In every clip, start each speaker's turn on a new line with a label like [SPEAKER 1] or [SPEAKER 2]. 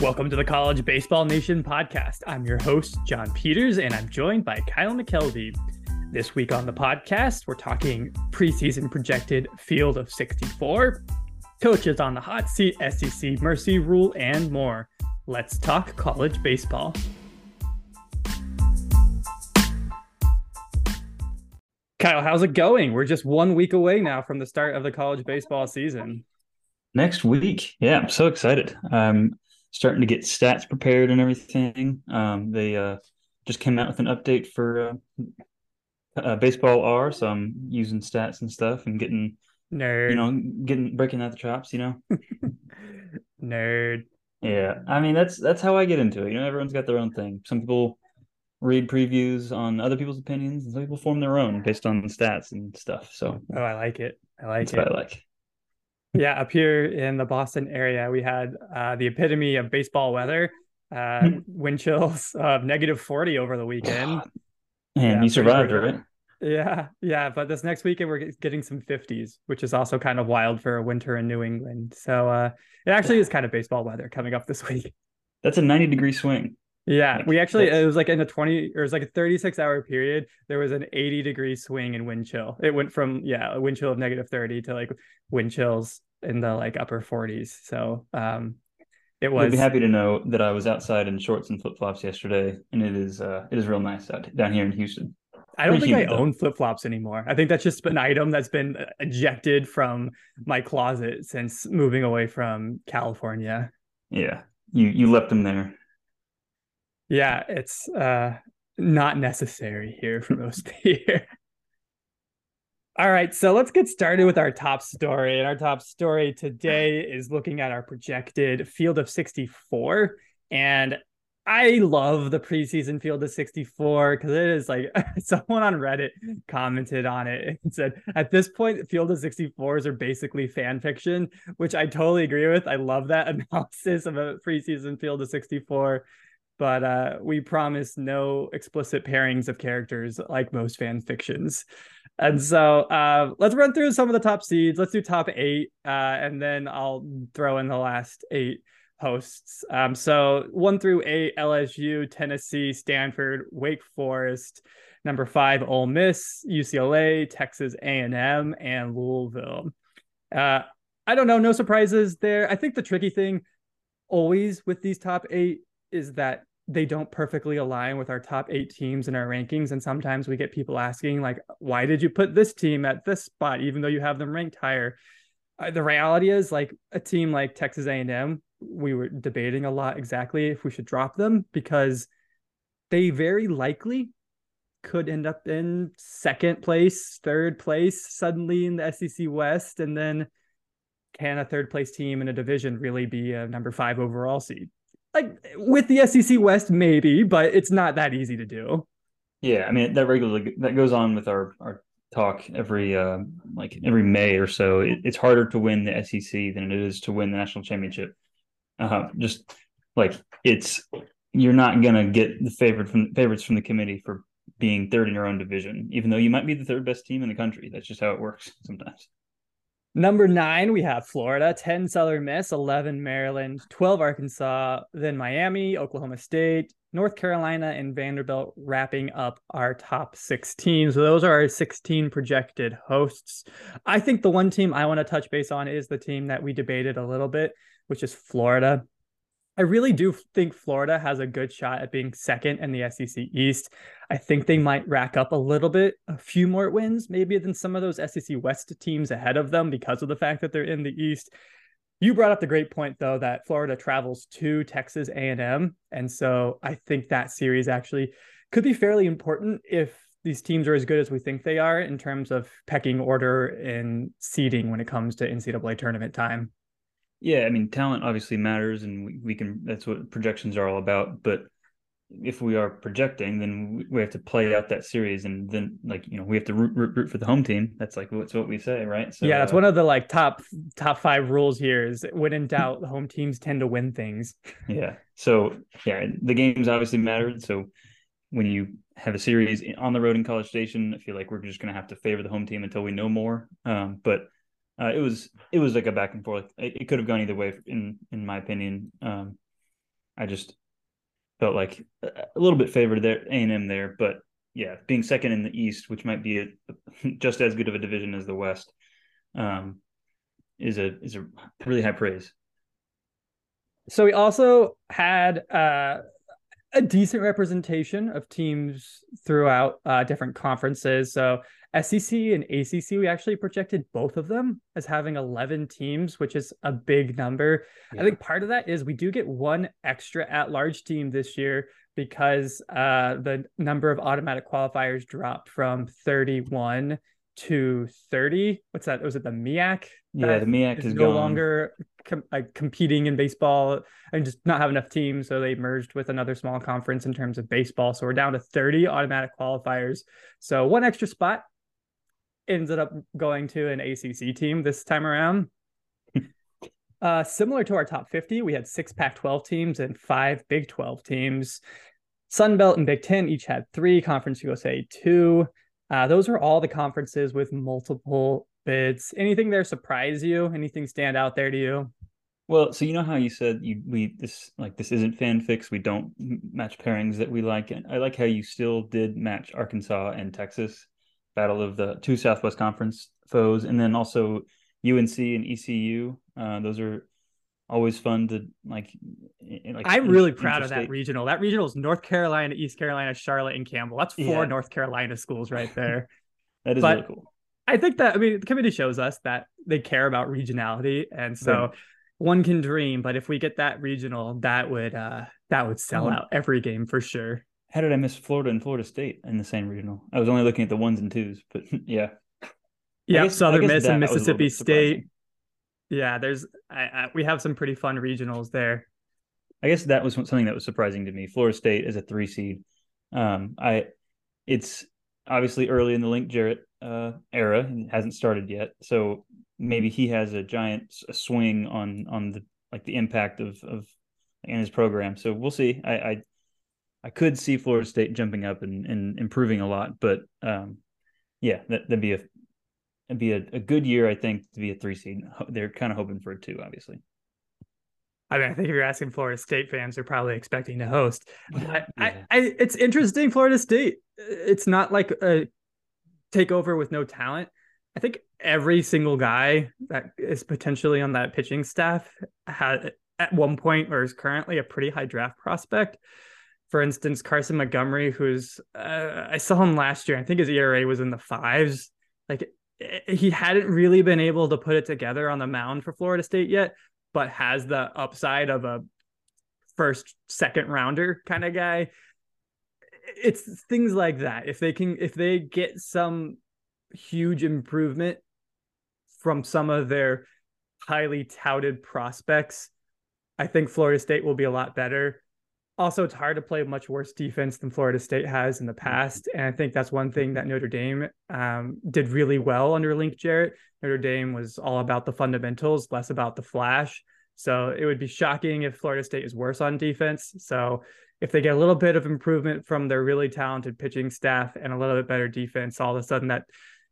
[SPEAKER 1] Welcome to the College Baseball Nation podcast. I'm your host, John Peters, and I'm joined by Kyle McKelvey. This week on the podcast, we're talking preseason projected field of 64, coaches on the hot seat, SEC mercy rule, and more. Let's talk college baseball. Kyle, how's it going? We're just one week away now from the start of the college baseball season.
[SPEAKER 2] Next week. Yeah, I'm so excited. Um, starting to get stats prepared and everything. Um, they uh, just came out with an update for uh, uh, baseball R, so I'm using stats and stuff and getting
[SPEAKER 1] nerd,
[SPEAKER 2] you know, getting breaking out the chops, you know.
[SPEAKER 1] nerd.
[SPEAKER 2] Yeah, I mean that's that's how I get into it. You know, everyone's got their own thing. Some people read previews on other people's opinions, and some people form their own based on stats and stuff. So,
[SPEAKER 1] oh, I like it. I like
[SPEAKER 2] that's
[SPEAKER 1] it.
[SPEAKER 2] I like.
[SPEAKER 1] Yeah, up here in the Boston area, we had uh, the epitome of baseball weather. Uh,
[SPEAKER 2] Hmm.
[SPEAKER 1] wind chills of negative 40 over the weekend.
[SPEAKER 2] And
[SPEAKER 1] Yeah,
[SPEAKER 2] you survived,
[SPEAKER 1] pretty
[SPEAKER 2] right?
[SPEAKER 1] Yeah, yeah. But this next weekend, we're getting some 50s, which is also kind of wild for a winter in New England. So uh, it actually is kind of baseball weather coming up this week.
[SPEAKER 2] That's a 90 degree swing.
[SPEAKER 1] Yeah, we actually, it was like in a 20 or it was like a 36 hour period, there was an 80 degree swing in wind chill. It went from, yeah, a wind chill of negative 30 to like wind chills in the like upper 40s. So um, it
[SPEAKER 2] You'll
[SPEAKER 1] was.
[SPEAKER 2] be happy to know that I was outside in shorts and flip flops yesterday, and it is uh, it is real nice out down here in Houston.
[SPEAKER 1] I don't
[SPEAKER 2] Pretty
[SPEAKER 1] think I
[SPEAKER 2] though.
[SPEAKER 1] own flip flops anymore. I think that's just an item that's been ejected from my closet since moving away from California.
[SPEAKER 2] Yeah, you you left them there.
[SPEAKER 1] Yeah, it's uh not necessary here for most year. All right, so let's get started with our top story. And our top story today is looking at our projected field of 64. And I love the preseason field of 64 because it is like someone on Reddit commented on it and said, at this point, field of 64s are basically fan fiction, which I totally agree with. I love that analysis of a preseason field of 64 but uh, we promise no explicit pairings of characters like most fan fictions. And so uh, let's run through some of the top seeds. Let's do top eight, uh, and then I'll throw in the last eight hosts. Um, so one through eight: LSU, Tennessee, Stanford, Wake Forest. Number five: Ole Miss, UCLA, Texas A&M, and Louisville. Uh, I don't know, no surprises there. I think the tricky thing always with these top eight is that they don't perfectly align with our top eight teams in our rankings. And sometimes we get people asking, like, why did you put this team at this spot, even though you have them ranked higher? Uh, the reality is, like a team like Texas A&M, we were debating a lot exactly if we should drop them because they very likely could end up in second place, third place suddenly in the SEC West, and then can a third place team in a division really be a number five overall seed? With the SEC West, maybe, but it's not that easy to do.
[SPEAKER 2] Yeah, I mean that regularly that goes on with our our talk every uh, like every May or so. It, it's harder to win the SEC than it is to win the national championship. Uh, just like it's you're not gonna get the favorite from favorites from the committee for being third in your own division, even though you might be the third best team in the country. That's just how it works sometimes.
[SPEAKER 1] Number nine, we have Florida, 10 Southern Miss, 11 Maryland, 12 Arkansas, then Miami, Oklahoma State, North Carolina, and Vanderbilt wrapping up our top 16. So those are our 16 projected hosts. I think the one team I want to touch base on is the team that we debated a little bit, which is Florida. I really do think Florida has a good shot at being second in the SEC East. I think they might rack up a little bit, a few more wins, maybe than some of those SEC West teams ahead of them because of the fact that they're in the East. You brought up the great point though that Florida travels to Texas A&M, and so I think that series actually could be fairly important if these teams are as good as we think they are in terms of pecking order and seeding when it comes to NCAA tournament time.
[SPEAKER 2] Yeah, I mean talent obviously matters, and we, we can. That's what projections are all about. But if we are projecting, then we- have to play out that series, and then like you know we have to root root, root for the home team. That's like what's what we say, right? So
[SPEAKER 1] yeah, that's
[SPEAKER 2] uh,
[SPEAKER 1] one of the like top top five rules here is when in doubt, the home teams tend to win things.
[SPEAKER 2] Yeah. So yeah, the games obviously mattered. So when you have a series on the road in College Station, I feel like we're just going to have to favor the home team until we know more. Um, but uh, it was it was like a back and forth. It, it could have gone either way, in in my opinion. Um, I just felt like a little bit favored there, A and M there, but yeah, being second in the East, which might be a, just as good of a division as the West, um, is a is a really high praise.
[SPEAKER 1] So we also had uh, a decent representation of teams throughout uh, different conferences. So SEC and ACC, we actually projected both of them as having 11 teams, which is a big number. Yeah. I think part of that is we do get one extra at large team this year because uh, the number of automatic qualifiers dropped from 31 to 30. What's that? Was it the MIAC?
[SPEAKER 2] Yeah, the MEAC is, is
[SPEAKER 1] no
[SPEAKER 2] gone.
[SPEAKER 1] longer com- like competing in baseball and just not have enough teams. So they merged with another small conference in terms of baseball. So we're down to 30 automatic qualifiers. So one extra spot ended up going to an ACC team this time around. uh, similar to our top 50, we had six Pac 12 teams and five Big 12 teams. Sun Belt and Big Ten each had three, Conference USA two. Uh, those are all the conferences with multiple bids. Anything there surprise you? Anything stand out there to you?
[SPEAKER 2] Well, so you know how you said you we this like this isn't fanfics. We don't match pairings that we like. And I like how you still did match Arkansas and Texas, battle of the two Southwest Conference foes, and then also UNC and ECU. Uh, those are always fun to like.
[SPEAKER 1] like I'm really proud of that regional. That regional is North Carolina, East Carolina, Charlotte, and Campbell. That's four yeah. North Carolina schools right there.
[SPEAKER 2] that is but really cool.
[SPEAKER 1] I think that I mean the committee shows us that they care about regionality, and so right. one can dream. But if we get that regional, that would uh that would sell oh. out every game for sure.
[SPEAKER 2] How did I miss Florida and Florida State in the same regional? I was only looking at the ones and twos, but yeah.
[SPEAKER 1] Yeah, Southern Miss and Mississippi State. Yeah, there's I, I, we have some pretty fun regionals there.
[SPEAKER 2] I guess that was something that was surprising to me. Florida State is a three seed. Um, I it's obviously early in the Link Jarrett uh, era and hasn't started yet, so maybe he has a giant a swing on on the like the impact of of in his program. So we'll see. I I, I could see Florida State jumping up and, and improving a lot, but um, yeah, that, that'd be a it'd be a, a good year, I think, to be a three seed. They're kind of hoping for a two, obviously.
[SPEAKER 1] I mean, I think if you're asking Florida State fans, they're probably expecting to host. yeah. I, I, it's interesting, Florida State. It's not like a takeover with no talent. I think every single guy that is potentially on that pitching staff had at one point or is currently a pretty high draft prospect. For instance, Carson Montgomery, who's uh, I saw him last year. I think his ERA was in the fives. Like he hadn't really been able to put it together on the mound for Florida State yet, but has the upside of a first, second rounder kind of guy. It's things like that. If they can, if they get some huge improvement from some of their highly touted prospects, I think Florida State will be a lot better also it's hard to play much worse defense than Florida State has in the mm-hmm. past, and I think that's one thing that Notre Dame um, did really well under Link Jarrett. Notre Dame was all about the fundamentals, less about the flash. So it would be shocking if Florida State is worse on defense. So if they get a little bit of improvement from their really talented pitching staff and a little bit better defense, all of a sudden that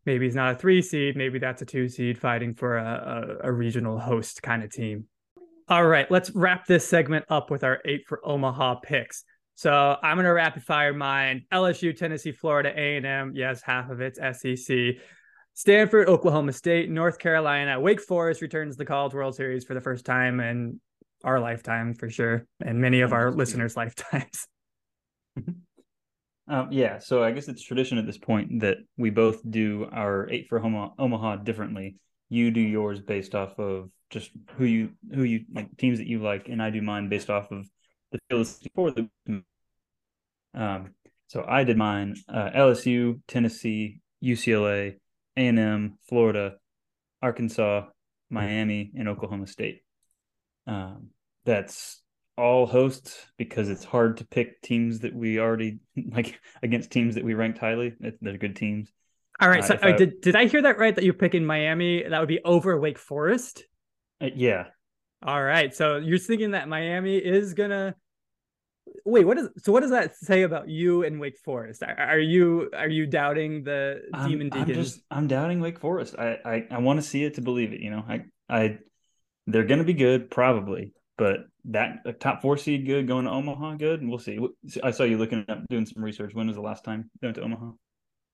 [SPEAKER 1] maybe is not a three seed, maybe that's a two seed fighting for a, a, a regional host kind of team. All right, let's wrap this segment up with our eight for Omaha picks. So I'm going to rapid fire mine: LSU, Tennessee, Florida, A&M. Yes, half of it's SEC. Stanford, Oklahoma State, North Carolina, Wake Forest returns the College World Series for the first time in our lifetime, for sure, and many of our listeners' lifetimes.
[SPEAKER 2] Um, yeah, so I guess it's tradition at this point that we both do our eight for Omaha differently. You do yours based off of just who you who you like teams that you like, and I do mine based off of the field for the. Um, so I did mine: uh, LSU, Tennessee, UCLA, A and M, Florida, Arkansas, Miami, and Oklahoma State. Um, that's all hosts because it's hard to pick teams that we already like against teams that we ranked highly. They're good teams.
[SPEAKER 1] All right. Uh, so I, did did I hear that right? That you're picking Miami? That would be over Wake Forest.
[SPEAKER 2] Uh, yeah.
[SPEAKER 1] All right. So you're thinking that Miami is gonna wait. What is so? What does that say about you and Wake Forest? Are, are you are you doubting the I'm, Demon Deacons?
[SPEAKER 2] I'm just I'm doubting Wake Forest. I I, I want to see it to believe it. You know, I I they're gonna be good probably, but that top four seed good going to Omaha good, and we'll see. I saw you looking up doing some research. When was the last time they went to Omaha?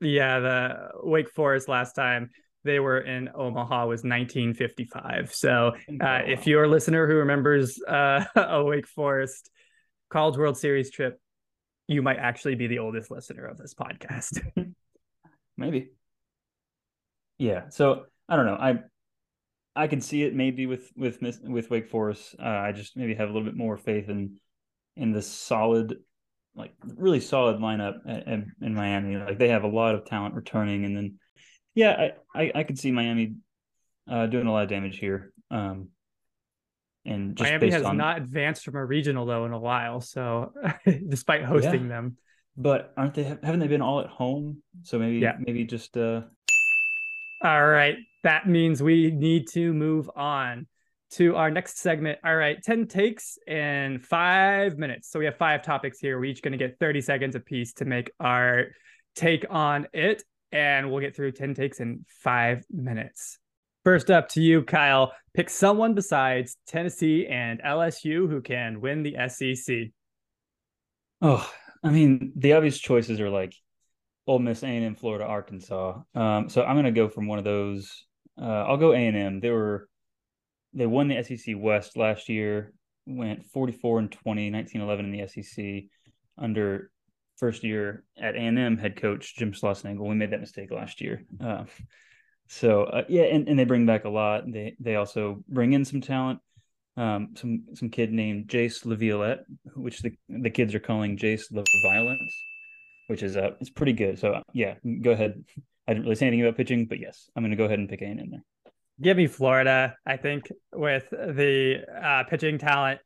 [SPEAKER 1] Yeah, the Wake Forest last time they were in Omaha was 1955. So uh, if you're a listener who remembers uh, a Wake Forest College World Series trip, you might actually be the oldest listener of this podcast.
[SPEAKER 2] maybe. Yeah. So I don't know. I I can see it maybe with with with Wake Forest. Uh, I just maybe have a little bit more faith in in the solid, like really solid lineup in, in Miami. Like they have a lot of talent returning, and then yeah, I I, I could see Miami uh, doing a lot of damage here. Um, and
[SPEAKER 1] Miami has on... not advanced from a regional though in a while. So despite hosting yeah. them,
[SPEAKER 2] but aren't they? Haven't they been all at home? So maybe yeah. maybe just. uh
[SPEAKER 1] All right, that means we need to move on to our next segment. All right, 10 takes in five minutes. So we have five topics here. We're each going to get 30 seconds apiece to make our take on it. And we'll get through 10 takes in five minutes. First up to you, Kyle. Pick someone besides Tennessee and LSU who can win the SEC.
[SPEAKER 2] Oh, I mean, the obvious choices are like Ole Miss, A&M, Florida, Arkansas. Um, so I'm going to go from one of those. Uh, I'll go A&M. They were they won the SEC West last year, went 44 and 20, 1911 in the SEC under first year at A&M head coach Jim Schlossnagle. We made that mistake last year. Uh, so uh, yeah, and, and they bring back a lot. They they also bring in some talent um, some some kid named Jace Laviolette, which the the kids are calling Jace LaViolence, which is uh it's pretty good. So yeah, go ahead. I didn't really say anything about pitching, but yes, I'm going to go ahead and pick A in there.
[SPEAKER 1] Give me Florida. I think with the uh, pitching talent,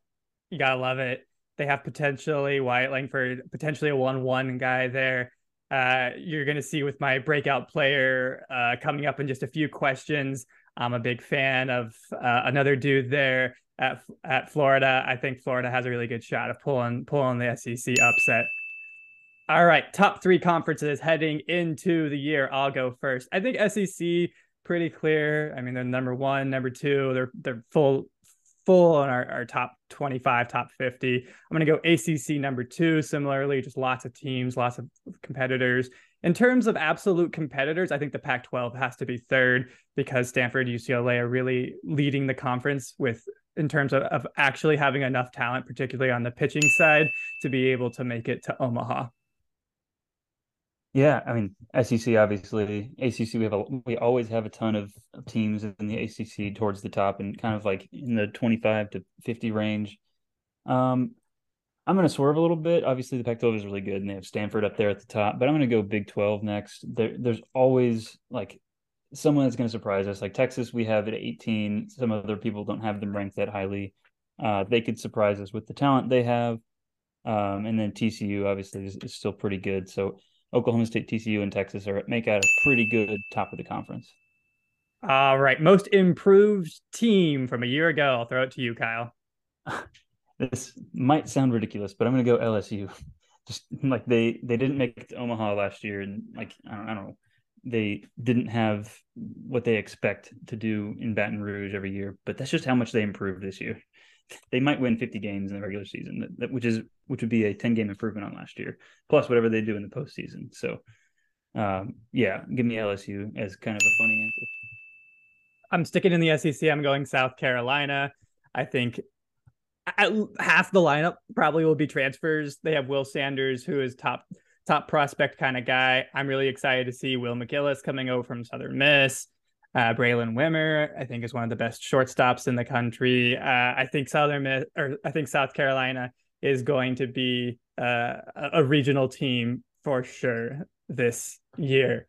[SPEAKER 1] you gotta love it. They have potentially Wyatt Langford, potentially a one-one guy there. Uh, you're going to see with my breakout player uh, coming up in just a few questions. I'm a big fan of uh, another dude there at at Florida. I think Florida has a really good shot of pulling pulling the SEC upset. All right, top three conferences heading into the year. I'll go first. I think SEC pretty clear. I mean, they're number one, number two. They're they're full full on our, our top 25, top 50. I'm going to go ACC number two. Similarly, just lots of teams, lots of competitors. In terms of absolute competitors, I think the Pac 12 has to be third because Stanford, UCLA are really leading the conference with in terms of, of actually having enough talent, particularly on the pitching side, to be able to make it to Omaha.
[SPEAKER 2] Yeah, I mean SEC obviously ACC we have a we always have a ton of, teams in the ACC towards the top and kind of like in the 25 to 50 range. Um I'm going to swerve a little bit. Obviously the Pac-12 is really good and they have Stanford up there at the top, but I'm going to go Big 12 next. There, there's always like someone that's going to surprise us. Like Texas, we have at 18. Some other people don't have them ranked that highly. Uh, they could surprise us with the talent they have. Um, and then TCU obviously is, is, still pretty good. So Oklahoma State, TCU, and Texas are make out a pretty good top of the conference.
[SPEAKER 1] All right, most improved team from a year ago. I'll throw it to you, Kyle.
[SPEAKER 2] this might sound ridiculous, but I'm going to go LSU. Just like they they didn't make it to Omaha last year, and like I don't, I don't know they didn't have what they expect to do in Baton Rouge every year, but that's just how much they improved this year. They might win 50 games in the regular season, which is which would be a 10 game improvement on last year, plus whatever they do in the postseason. So, um, yeah, give me LSU as kind of a funny answer.
[SPEAKER 1] I'm sticking in the SEC. I'm going South Carolina. I think half the lineup probably will be transfers. They have Will Sanders, who is top top prospect kind of guy. I'm really excited to see Will McGillis coming over from Southern Miss. Uh, Braylen Wimmer, I think, is one of the best shortstops in the country. Uh, I think Southern Miss, or I think South Carolina is going to be uh, a regional team for sure this year.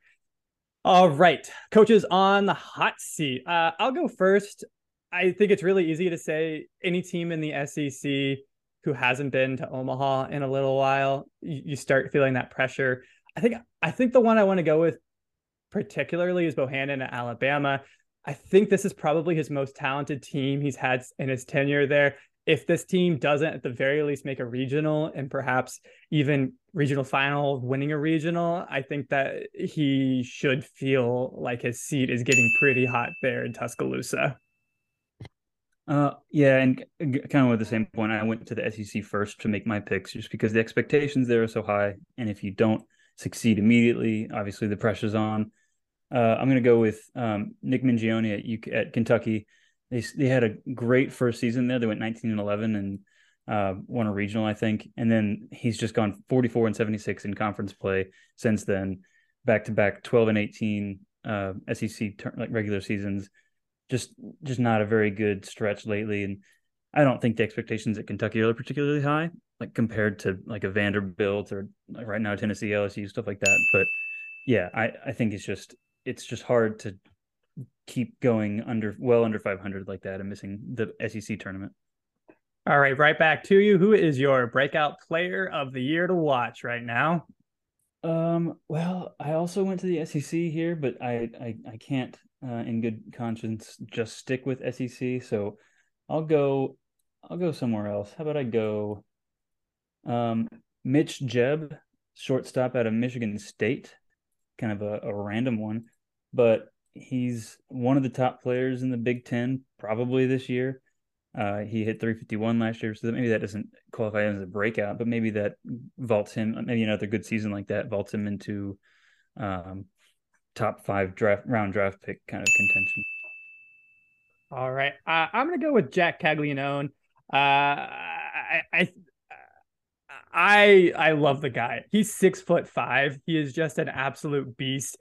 [SPEAKER 1] All right, coaches on the hot seat. Uh, I'll go first. I think it's really easy to say any team in the SEC who hasn't been to Omaha in a little while, you, start feeling that pressure. I think I think the one I want to go with particularly is Bohannon at Alabama. I think this is probably his most talented team he's had in his tenure there. If this team doesn't at the very least make a regional and perhaps even regional final, winning a regional, I think that he should feel like his seat is getting pretty hot there in Tuscaloosa.
[SPEAKER 2] Uh, yeah, and kind of with the same point, I went to the SEC first to make my picks, just because the expectations there are so high, and if you don't succeed immediately, obviously the pressure's on. Uh, I'm going to go with um, Nick Mingione at, at Kentucky. They they had a great first season there. They went 19 and 11 and uh, won a regional, I think, and then he's just gone 44 and 76 in conference play since then, back to back 12 and 18 uh, SEC like regular seasons just just not a very good stretch lately. And I don't think the expectations at Kentucky are particularly high, like compared to like a Vanderbilt or like right now Tennessee, LSU, stuff like that. But yeah, I I think it's just it's just hard to keep going under well under 500 like that and missing the SEC tournament.
[SPEAKER 1] All right, right back to you. Who is your breakout player of the year to watch right now?
[SPEAKER 2] Um, well, I also went to the SEC here, but I I, I can't uh, in good conscience just stick with SEC. So I'll go I'll go somewhere else. How about I go um, Mitch Jebb, shortstop out of Michigan State, kind of a, a random one, but he's one of the top players in the Big Ten probably this year. Uh, he hit 351 last year, so maybe that doesn't qualify him as a breakout, but maybe that vaults him. Maybe another good season like that vaults him into um, top five draft round draft pick kind of contention.
[SPEAKER 1] All right, uh, I'm gonna go with Jack Caglianone. Uh, I, I I I love the guy. He's six foot five. He is just an absolute beast.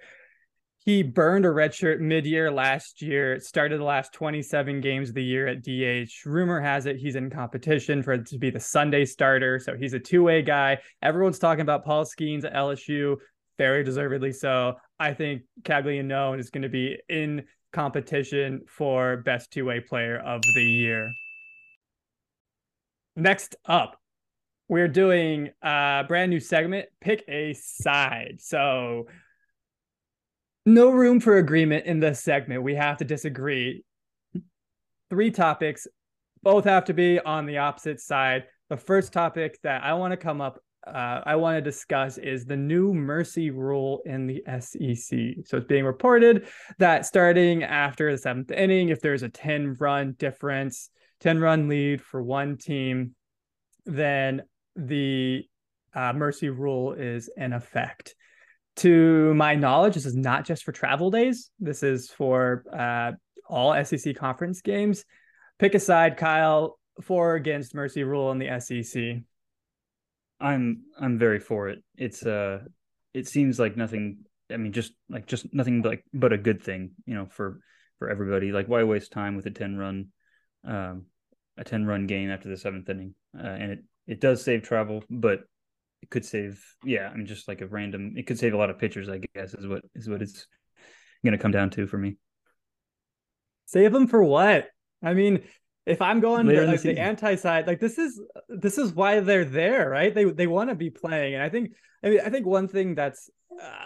[SPEAKER 1] He burned a red shirt mid-year last year. Started the last 27 games of the year at DH. Rumor has it he's in competition for to be the Sunday starter. So he's a two-way guy. Everyone's talking about Paul Skenes at LSU very deservedly so. I think Caglianone is going to be in competition for best two way player of the year. Next up, we're doing a brand new segment pick a side. So, no room for agreement in this segment. We have to disagree. Three topics, both have to be on the opposite side. The first topic that I want to come up uh, I want to discuss is the new mercy rule in the SEC. So it's being reported that starting after the seventh inning, if there's a 10 run difference, 10 run lead for one team, then the uh, mercy rule is in effect. To my knowledge, this is not just for travel days, this is for uh, all SEC conference games. Pick a side, Kyle, for against mercy rule in the SEC.
[SPEAKER 2] I'm I'm very for it. It's uh it seems like nothing I mean just like just nothing like but a good thing, you know, for for everybody. Like why waste time with a 10 run um a 10 run game after the 7th inning. Uh, and it it does save travel, but it could save yeah, I mean just like a random it could save a lot of pitchers, I guess is what is what it's going to come down to for me.
[SPEAKER 1] Save them for what? I mean, if I'm going to like, the, the anti side, like this is this is why they're there, right? They they want to be playing, and I think I mean I think one thing that's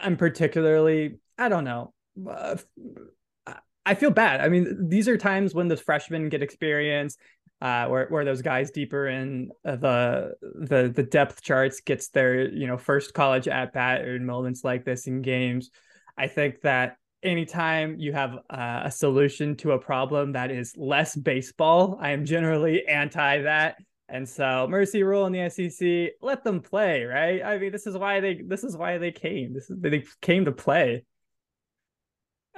[SPEAKER 1] I'm particularly I don't know. Uh, I feel bad. I mean, these are times when the freshmen get experience, uh, where where those guys deeper in the the the depth charts gets their you know first college at bat in moments like this in games. I think that anytime you have uh, a solution to a problem that is less baseball, I am generally anti that. And so mercy rule in the SEC, let them play, right? I mean, this is why they this is why they came. This is they came to play.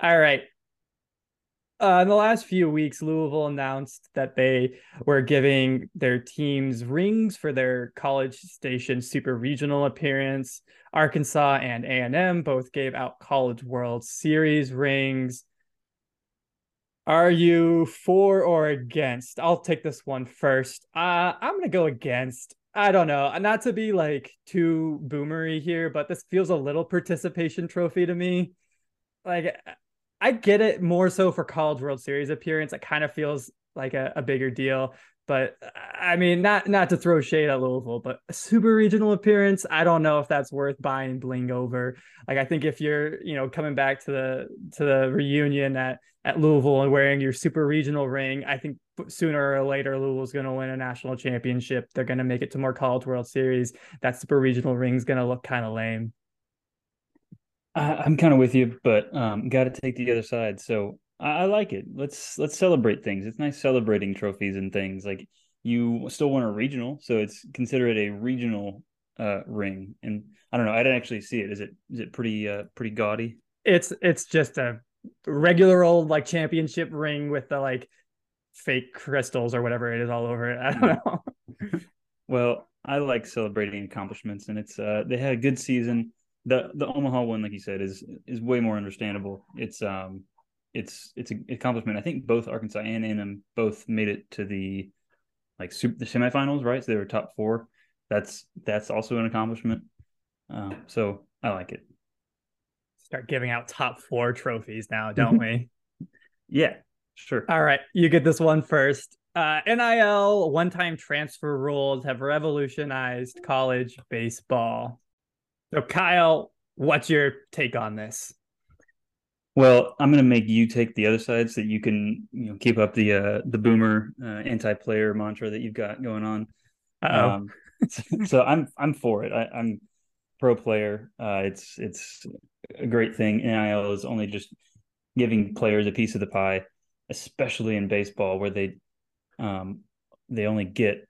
[SPEAKER 1] All right. Uh, in the last few weeks, Louisville announced that they were giving their teams rings for their College Station Super Regional appearance. Arkansas and A&M both gave out College World Series rings. Are you for or against? I'll take this one first. Uh, I'm gonna go against. I don't know, not to be like too boomery here, but this feels a little participation trophy to me. Like I get it more so for College World Series appearance. It kind of feels like a, a bigger deal. But I mean, not not to throw shade at Louisville, but a super regional appearance, I don't know if that's worth buying bling over. Like I think if you're, you know, coming back to the to the reunion at at Louisville and wearing your super regional ring, I think sooner or later Louisville's going to win a national championship. They're going to make it to more College World Series. That super regional ring's going to look kind of lame.
[SPEAKER 2] I, am kind of with you, but um, got to take the other side. So I, I like it. Let's let's celebrate things. It's nice celebrating trophies and things. Like you still won a regional, so it's consider it a regional uh, ring. And I don't know. I didn't actually see it. Is it is it pretty uh, pretty gaudy?
[SPEAKER 1] It's it's just a regular old like championship ring with the like fake crystals or whatever it is all over it. I don't know.
[SPEAKER 2] well, I like celebrating accomplishments, and it's uh they had a good season. The the Omaha one, like you said, is is way more understandable. It's um it's it's an accomplishment. I think both Arkansas and A&M both made it to the like super, the semifinals, right? So they were top four. That's that's also an accomplishment. Uh, so I like it.
[SPEAKER 1] Start giving out top four trophies now, don't we?
[SPEAKER 2] Yeah, sure.
[SPEAKER 1] All right, you get this one first. Uh, NIL one-time transfer rules have revolutionized college baseball. So, Kyle, what's your take on this?
[SPEAKER 2] Well, I'm going to make you take the other side so that you can you know keep up the uh, the boomer uh, anti-player mantra that you've got going on. Um, so, so, I'm I'm for it. I, am pro player. Uh, it's it's a great thing. NIL is only just giving players a piece of the pie, especially in baseball where they um, they only get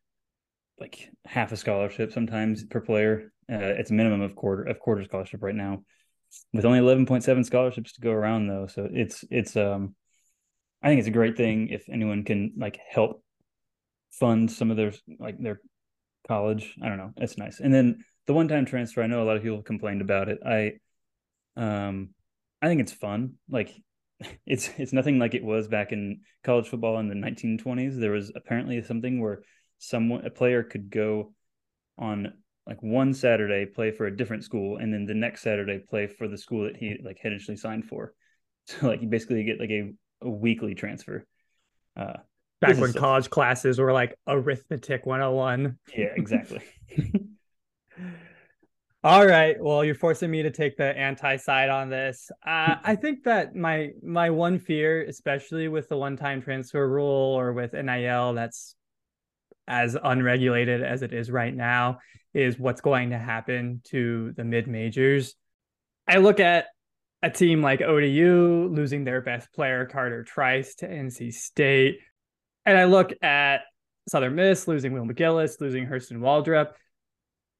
[SPEAKER 2] like half a scholarship sometimes per player. Uh, it's a minimum of quarter of quarter scholarship right now. With only 11.7 scholarships to go around though so it's it's um i think it's a great thing if anyone can like help fund some of their like their college. I don't know. It's nice. And then the one time transfer i know a lot of people complained about it. I um i think it's fun. Like it's it's nothing like it was back in college football in the 1920s there was apparently something where someone a player could go on like one Saturday play for a different school, and then the next Saturday play for the school that he like had initially signed for. So like you basically get like a, a weekly transfer.
[SPEAKER 1] Uh, Back when college classes were like arithmetic 101.
[SPEAKER 2] Yeah, exactly.
[SPEAKER 1] All right. Well, you're forcing me to take the anti side on this. Uh, I think that my my one fear, especially with the one time transfer rule or with NIL, that's as unregulated as it is right now, is what's going to happen to the mid majors. I look at a team like ODU losing their best player, Carter Trice, to NC State. And I look at Southern Miss losing Will McGillis, losing Hurston Waldrep.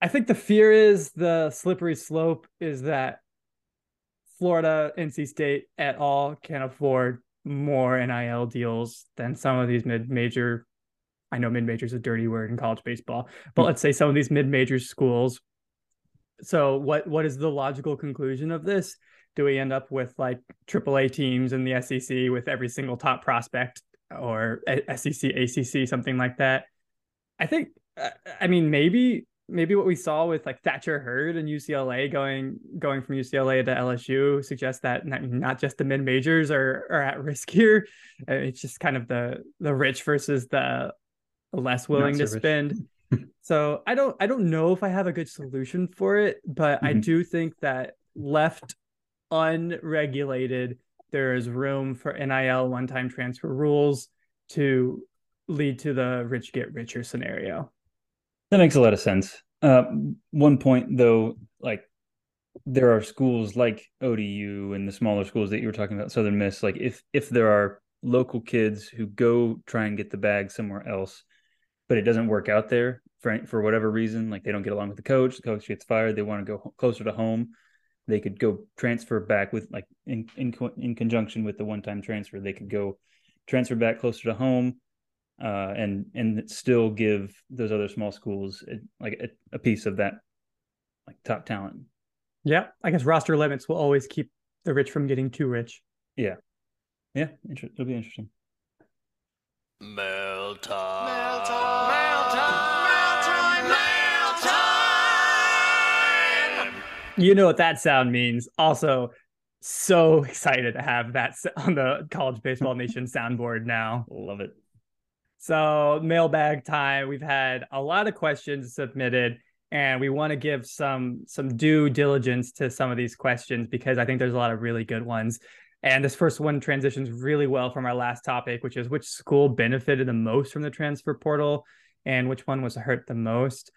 [SPEAKER 1] I think the fear is the slippery slope is that Florida, NC State et al. can afford more NIL deals than some of these mid major I know mid major is a dirty word in college baseball, but let's say some of these mid major schools. So what what is the logical conclusion of this? Do we end up with like AAA teams in the SEC with every single top prospect or SEC ACC something like that? I think uh, I mean maybe maybe what we saw with like Thatcher Hurd and UCLA going going from UCLA to LSU suggests that not, not just the mid majors are are at risk here. Uh, it's just kind of the the rich versus the less willing to spend. so I don't I don't know if I have a good solution for it, but mm-hmm. I do think that left unregulated, there is room for NIL one-time transfer rules to lead to the rich get richer scenario.
[SPEAKER 2] That makes a lot of sense. Uh, one point though, like there are schools like ODU and the smaller schools that you were talking about, Southern Miss. Like if if there are local kids who go try and get the bag somewhere else, but it doesn't work out there for for whatever reason. Like they don't get along with the coach. The coach gets fired. They want to go closer to home. They could go transfer back with like in in, in conjunction with the one time transfer. They could go transfer back closer to home, uh, and and still give those other small schools a, like a, a piece of that like top talent.
[SPEAKER 1] Yeah, I guess roster limits will always keep the rich from getting too rich.
[SPEAKER 2] Yeah, yeah, it'll be interesting. Mail time.
[SPEAKER 1] You know what that sound means. Also, so excited to have that on the College Baseball Nation soundboard now.
[SPEAKER 2] Love it.
[SPEAKER 1] So, mailbag time. We've had a lot of questions submitted and we want to give some some due diligence to some of these questions because I think there's a lot of really good ones. And this first one transitions really well from our last topic, which is which school benefited the most from the transfer portal and which one was hurt the most.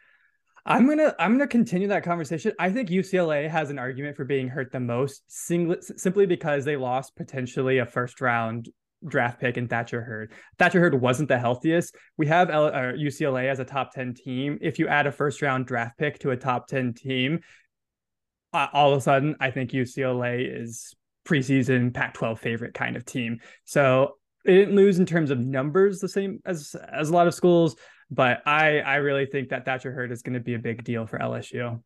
[SPEAKER 1] I'm gonna I'm gonna continue that conversation. I think UCLA has an argument for being hurt the most, simply because they lost potentially a first round draft pick in Thatcher Hurd. Thatcher Hurd wasn't the healthiest. We have L- uh, UCLA as a top 10 team. If you add a first round draft pick to a top 10 team, uh, all of a sudden, I think UCLA is preseason Pac 12 favorite kind of team. So they didn't lose in terms of numbers the same as as a lot of schools, but I I really think that Thatcher Hurd is going to be a big deal for LSU.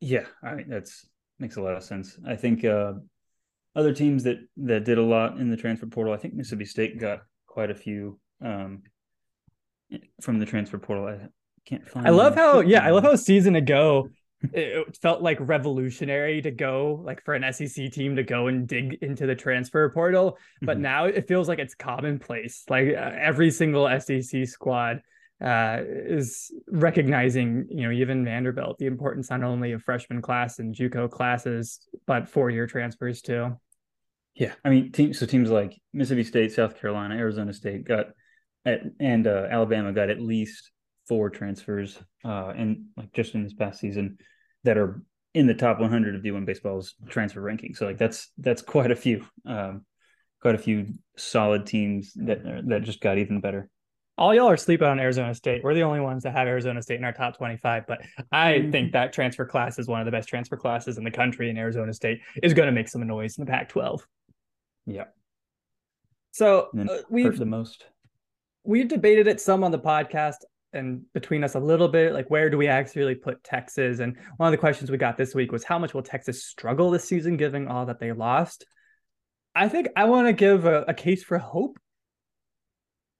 [SPEAKER 2] Yeah, I mean that's makes a lot of sense. I think uh, other teams that that did a lot in the transfer portal. I think Mississippi State got quite a few um, from the transfer portal. I can't find.
[SPEAKER 1] I love how yeah, I love how season ago it felt like revolutionary to go like for an SEC team to go and dig into the transfer portal, but mm-hmm. now it feels like it's commonplace. Like uh, every single SEC squad uh, is recognizing, you know, even Vanderbilt, the importance not only of freshman class and JUCO classes, but four year transfers too.
[SPEAKER 2] Yeah, I mean, teams. So teams like Mississippi State, South Carolina, Arizona State got, at, and uh, Alabama got at least four transfers, uh, and like just in this past season, that are in the top 100 of D1 baseball's transfer ranking. So like that's that's quite a few, um, quite a few solid teams that that just got even better.
[SPEAKER 1] All y'all are sleeping on Arizona State. We're the only ones that have Arizona State in our top 25. But I mm-hmm. think that transfer class is one of the best transfer classes in the country, and Arizona State is going to make some noise in the Pac-12.
[SPEAKER 2] Yeah.
[SPEAKER 1] So uh, we've
[SPEAKER 2] the most.
[SPEAKER 1] We've debated it some on the podcast and between us a little bit like where do we actually put texas? And one of the questions we got this week was how much will texas struggle this season given all that they lost? I think i want to give a, a, case for hope.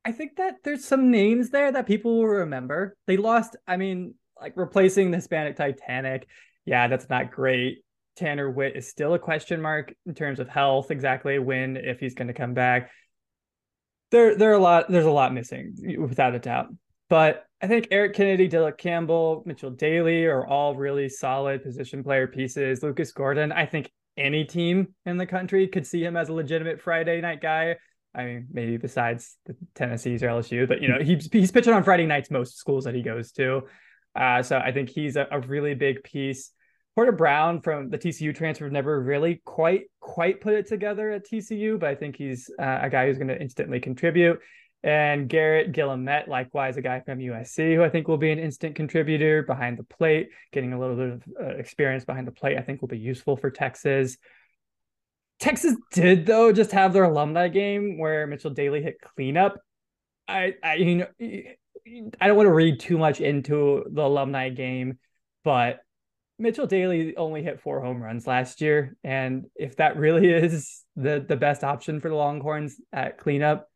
[SPEAKER 1] I think that there's some names there that people will remember. They lost i mean like replacing the hispanic titanic. Yeah that's not great. Tanner witt is still a question mark in terms of health exactly when if he's going to come back. There there are a lot there's a lot missing without a doubt but I think Eric Kennedy, Dylan Campbell, Mitchell Daly are all really solid position player pieces. Lucas Gordon, I think any team in the country could see him as a legitimate Friday night guy. I mean, maybe besides the Tennessee's or LSU, but you know, he's he's pitching on Friday nights most schools that he goes to. Uh, so I think he's a, a really big piece. Porter Brown from the TCU transfer never really quite quite put it together at TCU, but I think he's uh, a guy who's going to instantly contribute. And Garrett Guillemette, likewise, a guy from USC who I think will be an instant contributor behind the plate, getting a little bit of uh, experience behind the plate, I think will be useful for Texas. Texas did though just have their alumni game where Mitchell Daly hit cleanup. I, I you know I don't want to read too much into the alumni game, but Mitchell Daly only hit four home runs last year, and if that really is the the best option for the Longhorns at cleanup,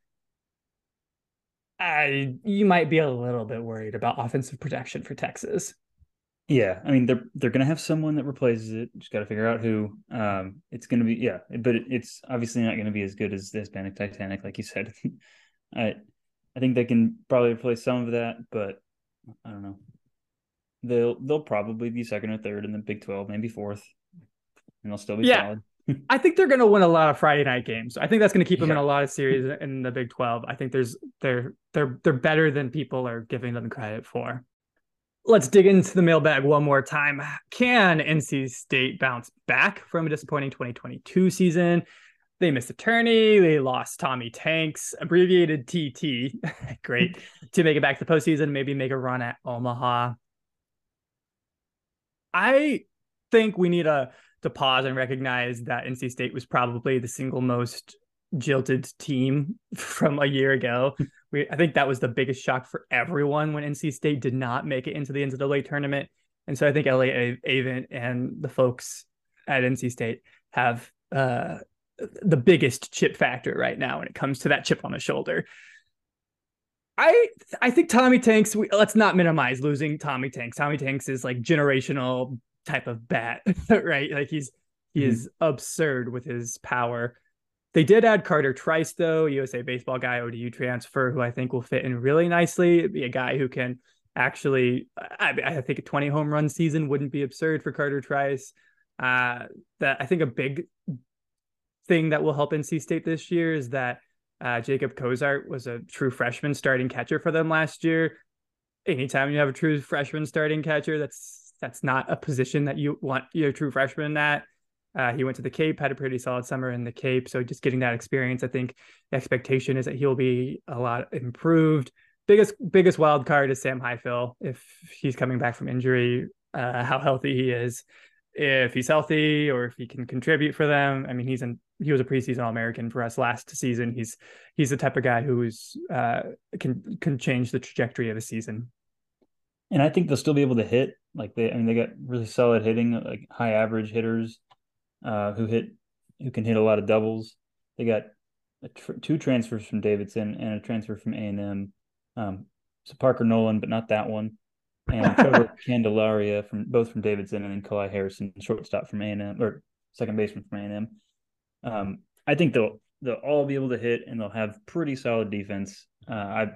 [SPEAKER 1] I you might be a little bit worried about offensive protection for Texas.
[SPEAKER 2] Yeah, I mean they're they're gonna have someone that replaces it. Just got to figure out who. Um, it's gonna be yeah, but it, it's obviously not gonna be as good as the Hispanic Titanic, like you said. I I think they can probably replace some of that, but I don't know. They'll they'll probably be second or third in the Big Twelve, maybe fourth, and they'll still be yeah. solid.
[SPEAKER 1] I think they're going to win a lot of Friday night games. I think that's going to keep them yeah. in a lot of series in the Big 12. I think there's they're they're they're better than people are giving them credit for. Let's dig into the mailbag one more time. Can NC State bounce back from a disappointing 2022 season? They missed a tourney. They lost Tommy Tanks, abbreviated TT. Great to make it back to the postseason. Maybe make a run at Omaha. I think we need a to pause and recognize that NC State was probably the single most jilted team from a year ago. We, I think that was the biggest shock for everyone when NC State did not make it into the NCAA tournament. And so I think Elliott Avent and the folks at NC State have uh, the biggest chip factor right now when it comes to that chip on the shoulder. I I think Tommy Tanks. We, let's not minimize losing Tommy Tanks. Tommy Tanks is like generational type of bat, right? Like he's he mm-hmm. is absurd with his power. They did add Carter Trice though, USA baseball guy, ODU transfer, who I think will fit in really nicely. Be a guy who can actually, I, I think a 20 home run season wouldn't be absurd for Carter Trice. Uh, that I think a big thing that will help NC State this year is that uh, Jacob Cozart was a true freshman starting catcher for them last year anytime you have a true freshman starting catcher, that's that's not a position that you want your true freshman at. Uh, he went to the Cape, had a pretty solid summer in the Cape. So just getting that experience, I think the expectation is that he'll be a lot improved. Biggest biggest wild card is Sam Highfill if he's coming back from injury, uh, how healthy he is, if he's healthy or if he can contribute for them. I mean, he's in he was a preseason All American for us last season. He's he's the type of guy who is uh, can can change the trajectory of a season.
[SPEAKER 2] And I think they'll still be able to hit. Like they, I mean, they got really solid hitting, like high average hitters uh, who hit who can hit a lot of doubles. They got tr- two transfers from Davidson and a transfer from A and M. Um, so Parker Nolan, but not that one, and Trevor Candelaria from both from Davidson, and then Kalae Harrison, shortstop from A and M or second baseman from A and M. Um, I think they'll they'll all be able to hit, and they'll have pretty solid defense. Uh, I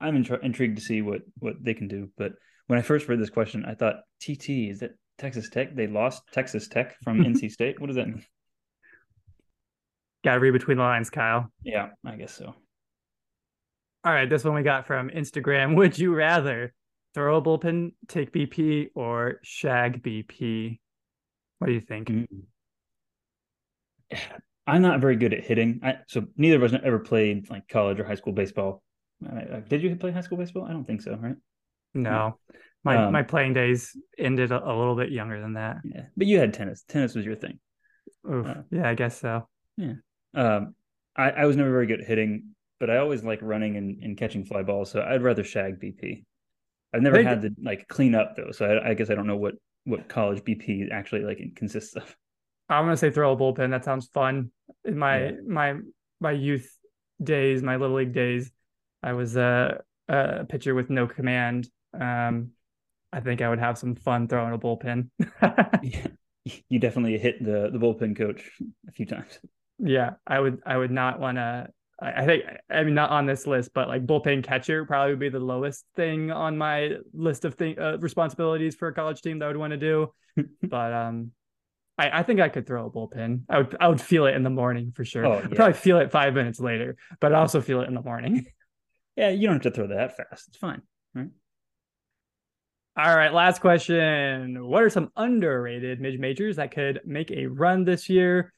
[SPEAKER 2] I'm intrigued to see what what they can do. But when I first read this question, I thought TT is that Texas Tech. They lost Texas Tech from NC State. What does that mean?
[SPEAKER 1] Got to read between the lines, Kyle.
[SPEAKER 2] Yeah, I guess so.
[SPEAKER 1] All right, this one we got from Instagram. Would you rather throw a bullpen, take BP, or shag BP? What do you think? Mm-hmm.
[SPEAKER 2] I'm not very good at hitting. I, so neither of us ever played like college or high school baseball. Did you play high school baseball? I don't think so, right?
[SPEAKER 1] No. My um, my playing days ended a, a, little bit younger than that.
[SPEAKER 2] Yeah, but you had tennis. Tennis was your thing.
[SPEAKER 1] Oof. Uh, yeah, I guess so.
[SPEAKER 2] Yeah. Um, I, I was never very good at hitting, but I always like running and, and catching fly balls. So I'd rather shag BP. I've never had to like clean up though, so I, I, guess I don't know what what college BP actually like consists of.
[SPEAKER 1] I'm gonna say throw a bullpen. That sounds fun. In my yeah. my my youth days, my little league days, I was a, a pitcher with no command. Um, I think I would have some fun throwing a bullpen.
[SPEAKER 2] yeah. You definitely hit the the bullpen coach a few times.
[SPEAKER 1] Yeah, I would I would not want to I think I mean not on this list, but like bullpen catcher probably would be the lowest thing on my list of thing uh, responsibilities for a college team that I would want to do. but um, I, I think I could throw a bullpen. I would I would feel it in the morning for sure. Oh, yeah. I'd probably feel it five minutes later, but I also feel it in the morning.
[SPEAKER 2] yeah, you don't have to throw that fast. It's fine, right?
[SPEAKER 1] All right, last question. What are some underrated mid majors that could make a run this year?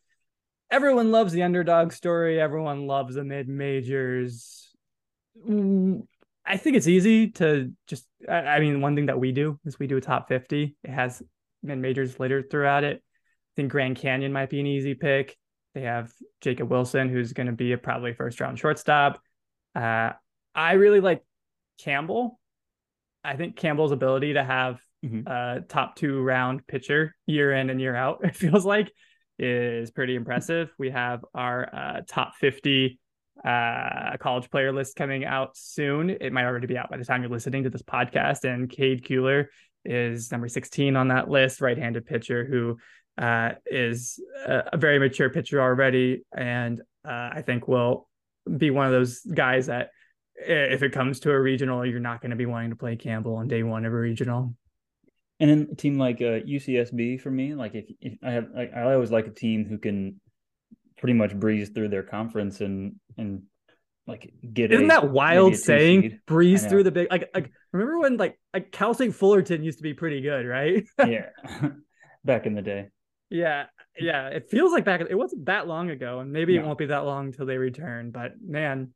[SPEAKER 1] Everyone loves the underdog story. Everyone loves the mid majors. Mm, I think it's easy to just, I mean, one thing that we do is we do a top 50. It has mid majors later throughout it. I think Grand Canyon might be an easy pick. They have Jacob Wilson, who's going to be a probably first round shortstop. Uh, I really like Campbell I think Campbell's ability to have mm-hmm. a top two round pitcher year in and year out, it feels like, is pretty impressive. We have our uh, top 50 uh, college player list coming out soon. It might already be out by the time you're listening to this podcast. And Cade Kuehler is number 16 on that list, right handed pitcher who uh, is a, a, very mature pitcher already. And uh, I think will be one of those guys that if it comes to a regional, you're not going to be wanting to play Campbell on day one of a regional.
[SPEAKER 2] And then a team like uh, UCSB for me, like if, if I have, like, I always like a team who can pretty much breeze through their conference and and like get.
[SPEAKER 1] Isn't a, that wild saying? Seed. Breeze through the big like like remember when like like Cal State Fullerton used to be pretty good, right?
[SPEAKER 2] yeah, back in the day.
[SPEAKER 1] Yeah, yeah. It feels like back. It wasn't that long ago, and maybe no. it won't be that long until they return. But man,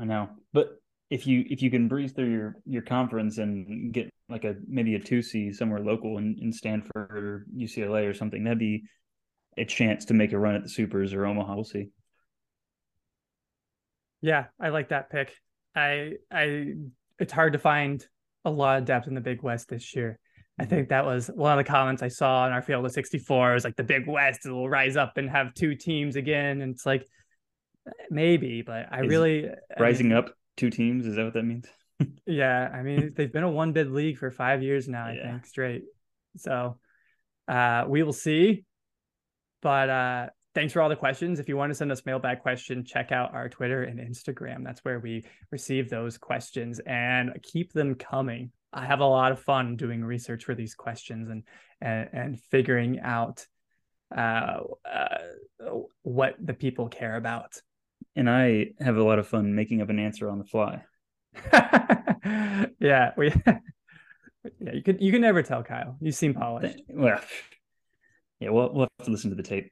[SPEAKER 2] I know, but if you if you can breeze through your your conference and get like a maybe a two C somewhere local in, in Stanford or UCLA or something, that'd be a chance to make a run at the Supers or Omaha. We'll see.
[SPEAKER 1] Yeah, I like that pick. I I it's hard to find a lot of depth in the Big West this year. I mm-hmm. think that was one of the comments I saw in our field of 64. It was like the Big West will rise up and have two teams again. And it's like, maybe, but I is really
[SPEAKER 2] rising I mean, up two teams. Is that what that means?
[SPEAKER 1] yeah, I mean they've been a one bid league for five years now. I yeah. think straight. So uh, we will see. But uh, thanks for all the questions. If you want to send us mailbag question, check out our Twitter and Instagram. That's where we receive those questions and keep them coming. I have a lot of fun doing research for these questions and and, and figuring out uh, uh, what the people care about
[SPEAKER 2] and I have a lot of fun making up an answer on the fly.
[SPEAKER 1] yeah, we. yeah, you can you can never tell, Kyle. You seem polished.
[SPEAKER 2] Well, yeah, we'll we'll have to listen to the tape.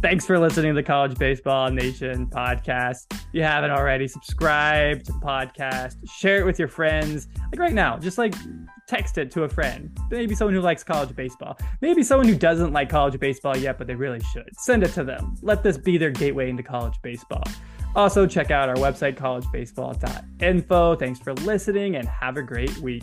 [SPEAKER 1] Thanks for listening to the College Baseball Nation podcast. If you haven't already, subscribe to the podcast, share it with your friends. Like right now, just like text it to a friend. Maybe someone who likes college baseball. Maybe someone who doesn't like college baseball yet, but they really should. Send it to them. Let this be their gateway into college baseball. Also, check out our website, collegebaseball.info. Thanks for listening and have a great week.